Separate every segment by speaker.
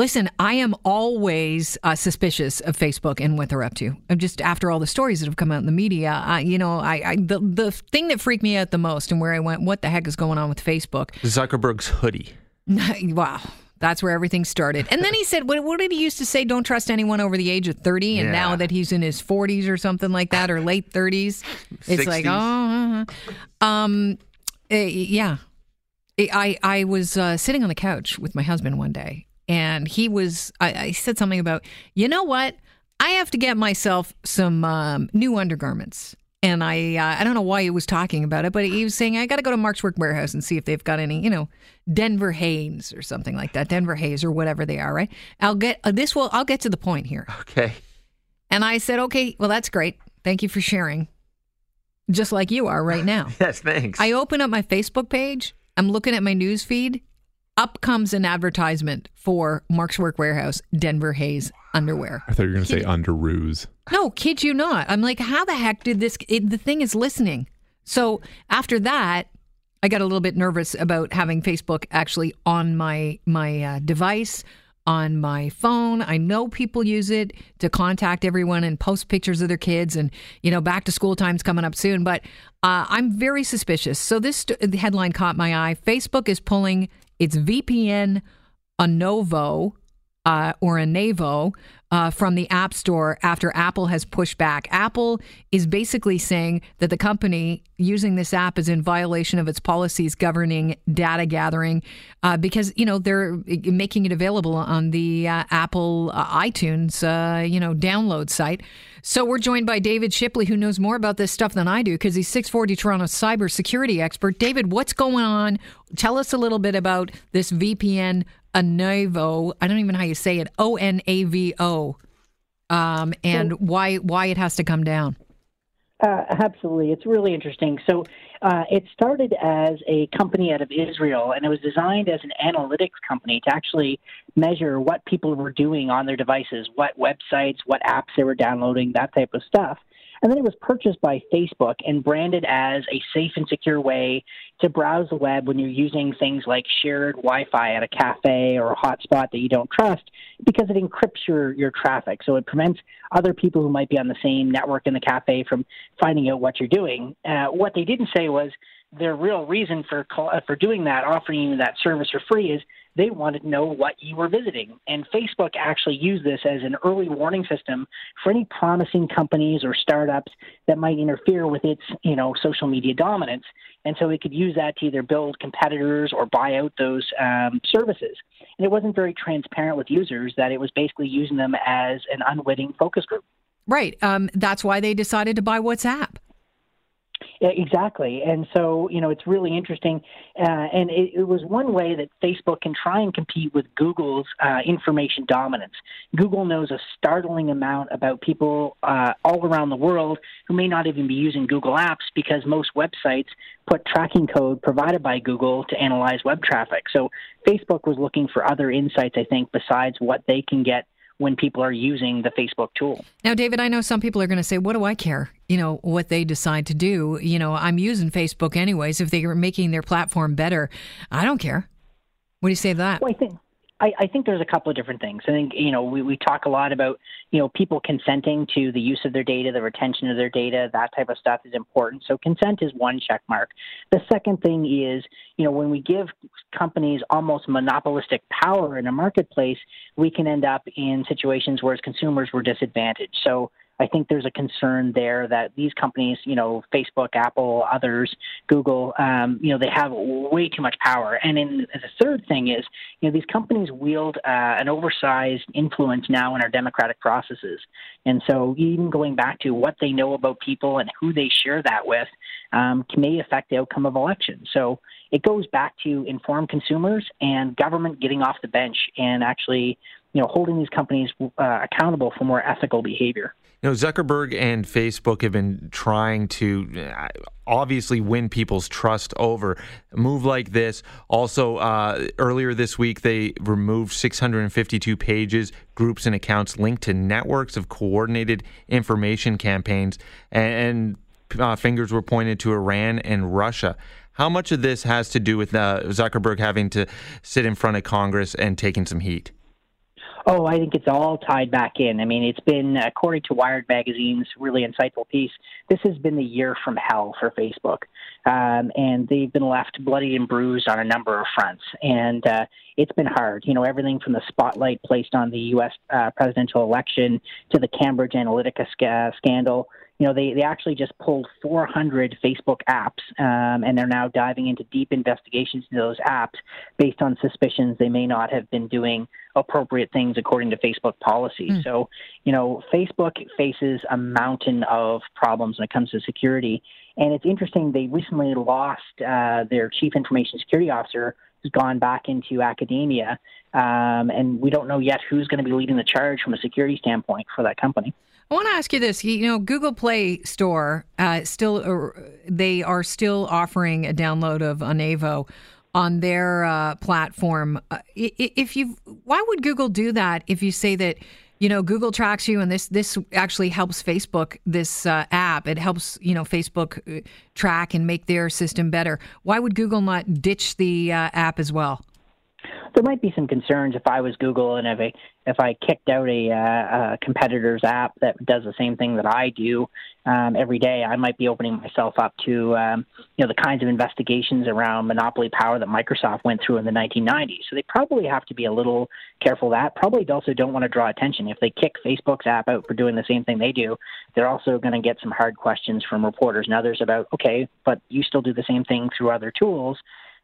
Speaker 1: Listen, I am always uh, suspicious of Facebook and what they're up to. I'm just after all the stories that have come out in the media. I, you know, I, I the the thing that freaked me out the most and where I went, what the heck is going on with Facebook?
Speaker 2: Zuckerberg's hoodie.
Speaker 1: wow. That's where everything started. And then he said, what, what, did he used to say? Don't trust anyone over the age of 30. And yeah. now that he's in his 40s or something like that, or late 30s, it's 60s. like, oh, uh-huh. um, uh, yeah. I, I was uh, sitting on the couch with my husband one day and he was I, I, said something about you know what? I have to get myself some um, new undergarments. And i uh, i don't know why he was talking about it but he was saying i got to go to mark's work Warehouse and see if they've got any you know denver hanes or something like that denver Hayes or whatever they are right? I'll get uh, this will i'll get to the point here.
Speaker 2: Okay.
Speaker 1: And i said okay well that's great. Thank you for sharing. Just like you are right now.
Speaker 2: Yes thanks.
Speaker 1: I open up my facebook page. I'm looking at my news feed up comes an advertisement for Mark's Work Warehouse Denver Hayes underwear.
Speaker 3: I thought you were going to say underoos.
Speaker 1: No, kid you not. I'm like, how the heck did this? It, the thing is listening. So after that, I got a little bit nervous about having Facebook actually on my my uh, device on my phone. I know people use it to contact everyone and post pictures of their kids, and you know, back to school time's coming up soon. But uh, I'm very suspicious. So this st- headline caught my eye. Facebook is pulling it's VPN Anovo uh, or a Navo uh, from the App Store after Apple has pushed back. Apple is basically saying that the company using this app is in violation of its policies governing data gathering uh, because you know they're making it available on the uh, Apple uh, iTunes uh, you know download site. So we're joined by David Shipley, who knows more about this stuff than I do because he's 640 Toronto cybersecurity expert. David, what's going on? Tell us a little bit about this VPN Onavo. I don't even know how you say it. O N A V O. Um, and why why it has to come down.
Speaker 4: Uh, absolutely, it's really interesting. So uh, it started as a company out of Israel, and it was designed as an analytics company to actually measure what people were doing on their devices, what websites, what apps they were downloading, that type of stuff. And then it was purchased by Facebook and branded as a safe and secure way to browse the web when you're using things like shared Wi Fi at a cafe or a hotspot that you don't trust because it encrypts your, your traffic. So it prevents other people who might be on the same network in the cafe from finding out what you're doing. Uh, what they didn't say was their real reason for, for doing that, offering you that service for free, is they wanted to know what you were visiting. And Facebook actually used this as an early warning system for any promising companies or startups that might interfere with its, you know, social media dominance. And so it could use that to either build competitors or buy out those um, services. And it wasn't very transparent with users that it was basically using them as an unwitting focus group.
Speaker 1: Right. Um, that's why they decided to buy WhatsApp.
Speaker 4: Yeah, exactly. And so, you know, it's really interesting. Uh, and it, it, was one way that Facebook can try and compete with Google's uh, information dominance. Google knows a startling amount about people uh, all around the world who may not even be using Google Apps because most websites put tracking code provided by Google to analyze web traffic. So Facebook was looking for other insights, I think, besides what they can get when people are using the Facebook tool.
Speaker 1: Now, David, I know some people are going to say, "What do I care? You know what they decide to do. You know, I'm using Facebook anyways. If they are making their platform better, I don't care." What do you say to that?
Speaker 4: Well, I think I, I think there's a couple of different things. I think you know we, we talk a lot about you know people consenting to the use of their data, the retention of their data, that type of stuff is important. So consent is one check mark. The second thing is you know when we give companies almost monopolistic power in a marketplace, we can end up in situations where as consumers we're disadvantaged. So I think there's a concern there that these companies, you know, Facebook, Apple, others, Google, um, you know, they have way too much power. And then the third thing is, you know, these companies wield uh, an oversized influence now in our democratic processes. And so, even going back to what they know about people and who they share that with, um, may affect the outcome of elections. So it goes back to informed consumers and government getting off the bench and actually, you know, holding these companies uh, accountable for more ethical behavior.
Speaker 2: Know, Zuckerberg and Facebook have been trying to uh, obviously win people's trust over a move like this. Also, uh, earlier this week, they removed 652 pages, groups, and accounts linked to networks of coordinated information campaigns, and, and uh, fingers were pointed to Iran and Russia. How much of this has to do with uh, Zuckerberg having to sit in front of Congress and taking some heat?
Speaker 4: Oh, I think it's all tied back in. I mean, it's been, according to Wired Magazine's really insightful piece, this has been the year from hell for Facebook. Um, and they've been left bloodied and bruised on a number of fronts. And uh, it's been hard. You know, everything from the spotlight placed on the U.S. Uh, presidential election to the Cambridge Analytica sc- scandal you know, they, they actually just pulled 400 Facebook apps, um, and they're now diving into deep investigations into those apps based on suspicions they may not have been doing appropriate things according to Facebook policy. Mm. So, you know, Facebook faces a mountain of problems when it comes to security. And it's interesting, they recently lost uh, their chief information security officer who's gone back into academia. Um, and we don't know yet who's going to be leading the charge from a security standpoint for that company.
Speaker 1: I want to ask you this. You know, Google Play Store uh, still uh, they are still offering a download of Onavo on their uh, platform. Uh, if you, why would Google do that? If you say that, you know, Google tracks you, and this this actually helps Facebook. This uh, app it helps you know Facebook uh, track and make their system better. Why would Google not ditch the app as well?
Speaker 4: There might be some concerns if I was Google and if I if I kicked out a, uh, a competitor's app that does the same thing that I do um, every day, I might be opening myself up to um, you know the kinds of investigations around monopoly power that Microsoft went through in the 1990s. So they probably have to be a little careful. That probably also don't want to draw attention. If they kick Facebook's app out for doing the same thing they do, they're also going to get some hard questions from reporters and others about okay, but you still do the same thing through other tools.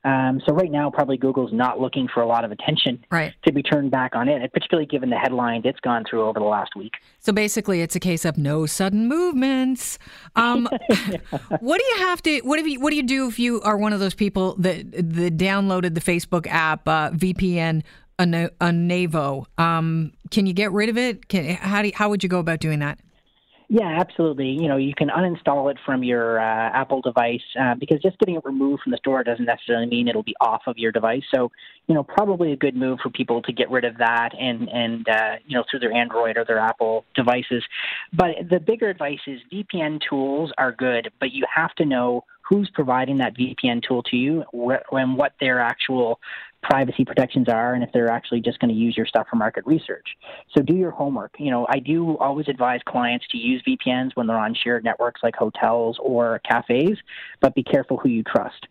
Speaker 4: Um, so right now, probably Google's not looking for a lot of attention
Speaker 1: right.
Speaker 4: to be turned back on it, particularly given the headlines it's gone through over the last week.
Speaker 1: So basically, it's a case of no sudden movements. Um, yeah. What do you have to? What do you? What do you do if you are one of those people that that downloaded the Facebook app uh, VPN Onavo? Um, can you get rid of it? Can, how do you, how would you go about doing that?
Speaker 4: Yeah, absolutely. You know, you can uninstall it from your uh, Apple device uh, because just getting it removed from the store doesn't necessarily mean it'll be off of your device. So, you know, probably a good move for people to get rid of that and and uh, you know through their Android or their Apple devices. But the bigger advice is VPN tools are good, but you have to know who's providing that VPN tool to you and what their actual privacy protections are and if they're actually just going to use your stuff for market research. So do your homework. You know, I do always advise clients to use VPNs when they're on shared networks like hotels or cafes, but be careful who you trust.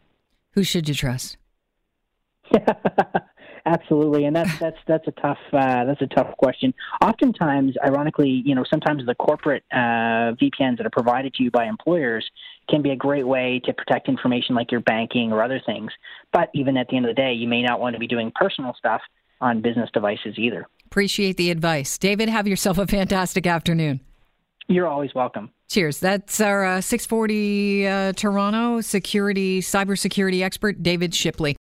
Speaker 1: Who should you trust?
Speaker 4: Absolutely, and that's that's that's a tough uh, that's a tough question. Oftentimes, ironically, you know, sometimes the corporate uh, VPNs that are provided to you by employers can be a great way to protect information like your banking or other things. But even at the end of the day, you may not want to be doing personal stuff on business devices either.
Speaker 1: Appreciate the advice, David. Have yourself a fantastic afternoon.
Speaker 4: You're always welcome.
Speaker 1: Cheers. That's our uh, 640 uh, Toronto security cybersecurity expert, David Shipley.